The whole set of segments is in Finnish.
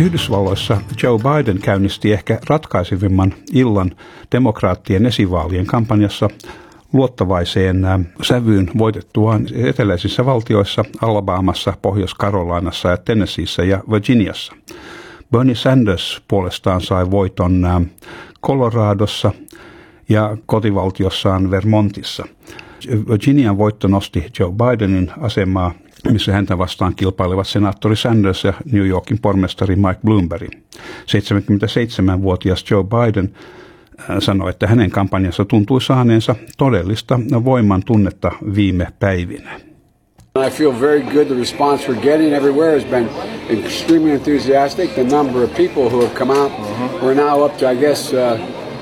Yhdysvalloissa Joe Biden käynnisti ehkä ratkaisevimman illan demokraattien esivaalien kampanjassa luottavaiseen sävyyn voitettuaan eteläisissä valtioissa Alabamassa, Pohjois-Karolinassa ja Tennesseeissä ja Virginiassa. Bernie Sanders puolestaan sai voiton Coloradossa ja kotivaltiossaan Vermontissa. Virginian voitto nosti Joe Bidenin asemaa missä häntä vastaan kilpailevat senaattori Sanders ja New Yorkin pormestari Mike Bloomberg. 77-vuotias Joe Biden äh, sanoi, että hänen kampanjansa tuntui saaneensa todellista voiman tunnetta viime päivinä. I feel very good. The response we're getting everywhere has been extremely enthusiastic. The number of people who have come out, uh-huh. we're now up to, I guess, uh,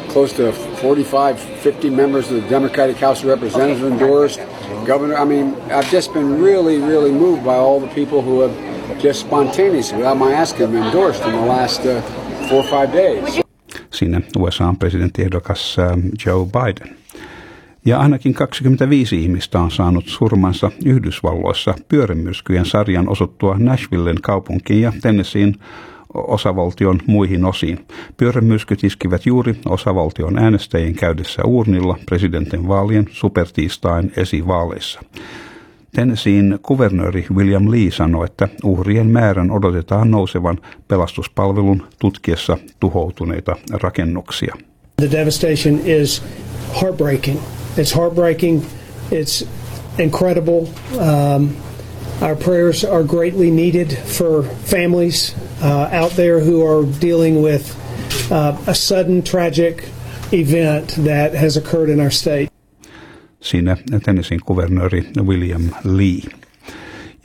close to 45, 50 members of the Democratic House of Representatives endorsed. Governor, I mean, I've just been really, really moved by all the people who have just spontaneously, without my asking, endorsed in the last uh, four or five days. Sinne USA presidenttiehdokas um, Joe Biden. Ja ainakin 25 ihmistä on saanut surmansa Yhdysvalloissa pyörimyrskyjen sarjan osuttua Nashvillen kaupunkiin ja Tennesseein osavaltion muihin osiin. Pyörämyrskyt iskivät juuri osavaltion äänestäjien käydessä uurnilla presidentin vaalien supertiistain esivaaleissa. Tennesseein kuvernööri William Lee sanoi, että uhrien määrän odotetaan nousevan pelastuspalvelun tutkiessa tuhoutuneita rakennuksia. The devastation is heartbreaking. It's heartbreaking. It's incredible. Um, Our prayers are greatly needed for families uh, out there who are dealing with uh, a sudden tragic event that has occurred in our state. Siinä Tennesseein kuvernööri William Lee.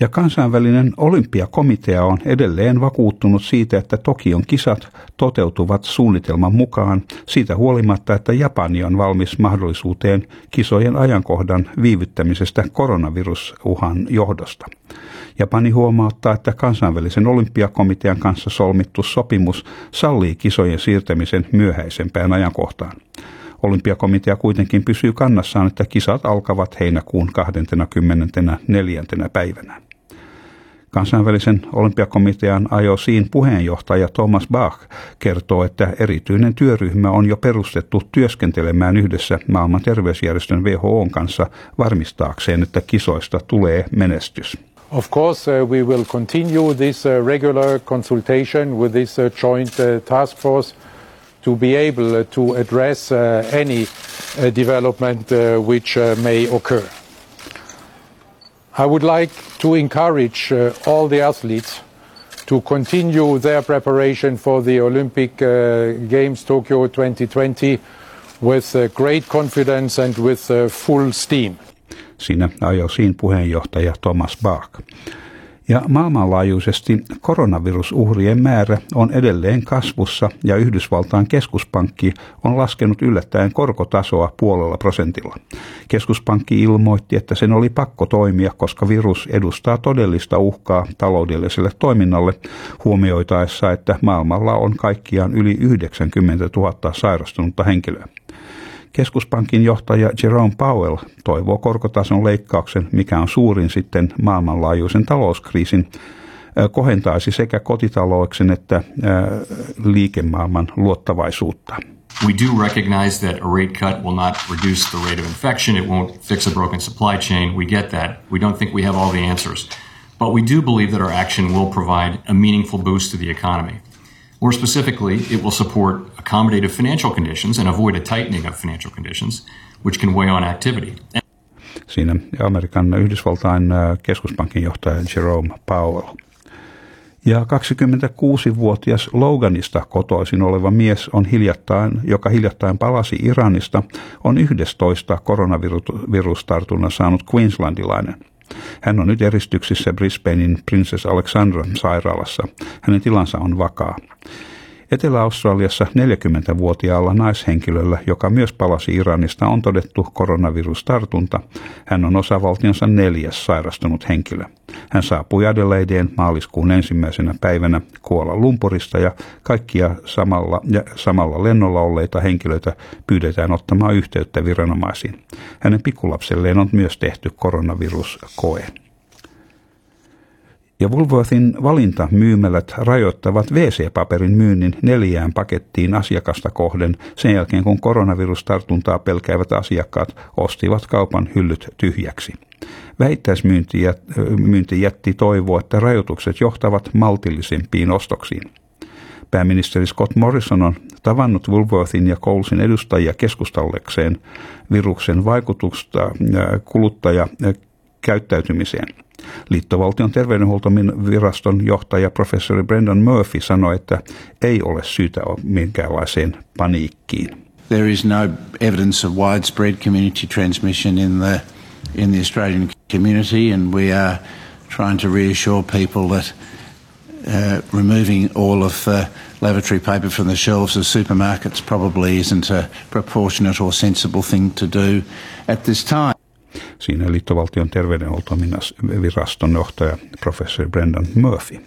Ja kansainvälinen olympiakomitea on edelleen vakuuttunut siitä, että Tokion kisat toteutuvat suunnitelman mukaan siitä huolimatta, että Japani on valmis mahdollisuuteen kisojen ajankohdan viivyttämisestä koronavirusuhan johdosta. Japani huomauttaa, että kansainvälisen olympiakomitean kanssa solmittu sopimus sallii kisojen siirtämisen myöhäisempään ajankohtaan. Olympiakomitea kuitenkin pysyy kannassaan, että kisat alkavat heinäkuun 24. päivänä. Kansainvälisen olympiakomitean IOCin puheenjohtaja Thomas Bach kertoo, että erityinen työryhmä on jo perustettu työskentelemään yhdessä maailman terveysjärjestön WHOn kanssa varmistaakseen, että kisoista tulee menestys. Of course, uh, we will continue this uh, regular consultation with this uh, joint uh, task force to be able uh, to address uh, any development which may occur. I would like to encourage all the athletes to continue their preparation for the Olympic Games Tokyo 2020 with great confidence and with full steam. Siinä IOCin puheenjohtaja Thomas Bach. Ja maailmanlaajuisesti koronavirusuhrien määrä on edelleen kasvussa ja Yhdysvaltain keskuspankki on laskenut yllättäen korkotasoa puolella prosentilla. Keskuspankki ilmoitti, että sen oli pakko toimia, koska virus edustaa todellista uhkaa taloudelliselle toiminnalle huomioitaessa, että maailmalla on kaikkiaan yli 90 000 sairastunutta henkilöä. Keskuspankin johtaja Jerome Powell toivoo korkotason leikkauksen, mikä on suurin sitten maailmanlaajuisen talouskriisin, kohentaisi sekä kotitalouksen että liikemaailman luottavaisuutta. We do recognize that a rate cut will not reduce the rate of infection. It won't fix a broken supply chain. We get that. We don't think we have all the answers. But we do believe that our action will provide a meaningful boost to the economy. More specifically, it will support accommodative financial conditions and avoid a tightening of financial conditions, which can weigh on activity. Siinä Amerikan Yhdysvaltain keskuspankin johtaja Jerome Powell. Ja 26-vuotias Loganista kotoisin oleva mies on hiljattain, joka hiljattain palasi Iranista, on 11 koronavirustartunnan saanut Queenslandilainen – hän on nyt eristyksissä Brisbanein Princess Alexandra sairaalassa. Hänen tilansa on vakaa. Etelä-Australiassa 40-vuotiaalla naishenkilöllä, joka myös palasi Iranista, on todettu koronavirustartunta. Hän on osavaltionsa neljäs sairastunut henkilö. Hän saapui Adelaideen maaliskuun ensimmäisenä päivänä Kuola Lumpurista ja kaikkia samalla, ja samalla lennolla olleita henkilöitä pyydetään ottamaan yhteyttä viranomaisiin. Hänen pikkulapselleen on myös tehty koronaviruskoe ja Woolworthin valintamyymälät rajoittavat WC-paperin myynnin neljään pakettiin asiakasta kohden sen jälkeen, kun koronavirustartuntaa pelkäävät asiakkaat ostivat kaupan hyllyt tyhjäksi. Vähittäismyynti jätti toivoa, että rajoitukset johtavat maltillisempiin ostoksiin. Pääministeri Scott Morrison on tavannut Woolworthin ja Colesin edustajia keskustallekseen viruksen vaikutusta kuluttaja käyttäytymiseen. Liittovaltion terveydenhuoltoviraston johtaja professori Brendan Murphy sanoi, että ei ole syytä minkäänlaiseen paniikkiin. There is no evidence of widespread community transmission in the in the Australian community and we are trying to reassure people that uh, removing all of uh, lavatory paper from the shelves of supermarkets probably isn't a proportionate or sensible thing to do at this time. Siinä liittovaltion terveydenhuoltoviraston johtaja professori Brendan Murphy.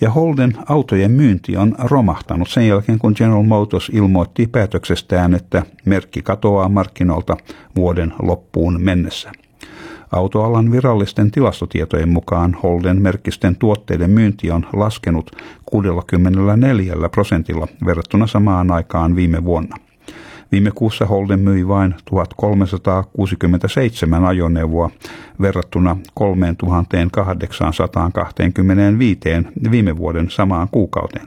Ja Holden autojen myynti on romahtanut sen jälkeen, kun General Motors ilmoitti päätöksestään, että merkki katoaa markkinoilta vuoden loppuun mennessä. Autoalan virallisten tilastotietojen mukaan Holden merkisten tuotteiden myynti on laskenut 64 prosentilla verrattuna samaan aikaan viime vuonna. Viime kuussa Holden myi vain 1367 ajoneuvoa verrattuna 3825 viime vuoden samaan kuukauteen.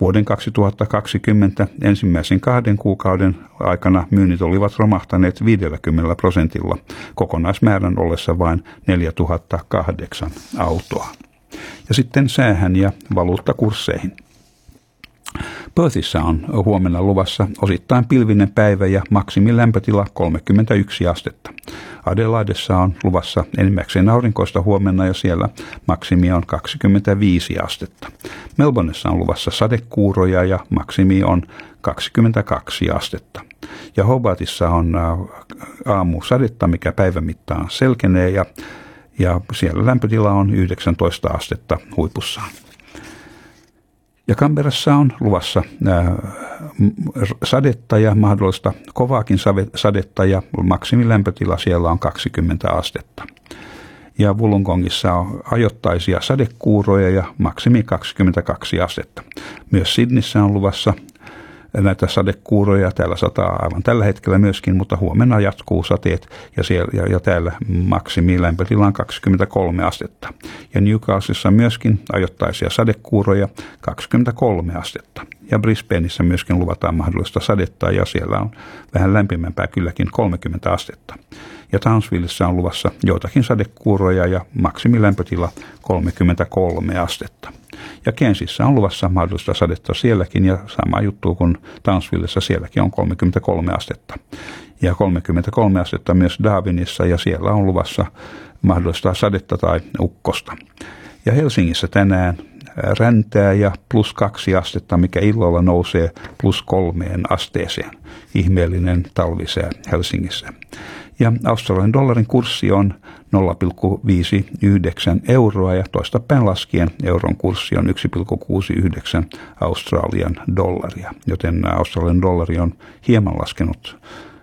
Vuoden 2020 ensimmäisen kahden kuukauden aikana myynnit olivat romahtaneet 50 prosentilla, kokonaismäärän ollessa vain 4008 autoa. Ja sitten säähän ja valuuttakursseihin. Perthissä on huomenna luvassa osittain pilvinen päivä ja maksimilämpötila 31 astetta. Adelaidessa on luvassa enimmäkseen aurinkoista huomenna ja siellä maksimi on 25 astetta. Melbourneissa on luvassa sadekuuroja ja maksimi on 22 astetta. Ja Hobartissa on äh, aamu sadetta, mikä päivän mittaan selkenee ja, ja siellä lämpötila on 19 astetta huipussaan. Ja Kamperassa on luvassa sadetta ja mahdollista kovaakin sadetta ja maksimilämpötila siellä on 20 astetta. Ja Wollongongissa on ajoittaisia sadekuuroja ja maksimi 22 astetta. Myös Sydnissä on luvassa näitä sadekuuroja. Täällä sataa aivan tällä hetkellä myöskin, mutta huomenna jatkuu sateet ja, siellä, ja, ja täällä maksimi lämpötila on 23 astetta. Ja Newcastleissa myöskin ajoittaisia sadekuuroja 23 astetta. Ja Brisbaneissa myöskin luvataan mahdollista sadetta ja siellä on vähän lämpimämpää kylläkin 30 astetta. Ja Townsvillessä on luvassa joitakin sadekuuroja ja maksimilämpötila 33 astetta. Ja Kensissä on luvassa mahdollista sadetta sielläkin ja sama juttu kuin Townsvillessa, sielläkin on 33 astetta. Ja 33 astetta myös Darwinissa ja siellä on luvassa mahdollista sadetta tai ukkosta. Ja Helsingissä tänään räntää ja plus kaksi astetta, mikä illalla nousee plus kolmeen asteeseen. Ihmeellinen talvisää Helsingissä ja Australian dollarin kurssi on 0,59 euroa ja toista päin laskien euron kurssi on 1,69 Australian dollaria, joten Australian dollari on hieman laskenut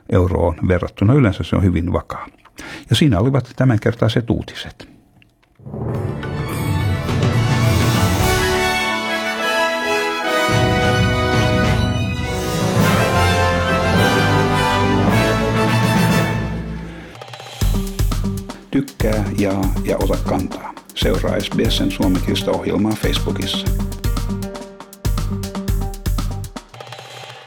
euroon verrattuna. Yleensä se on hyvin vakaa. Ja siinä olivat tämänkertaiset uutiset. Jaa ja ota kantaa. Seuraa SBSn suomenkielistä ohjelmaa Facebookissa.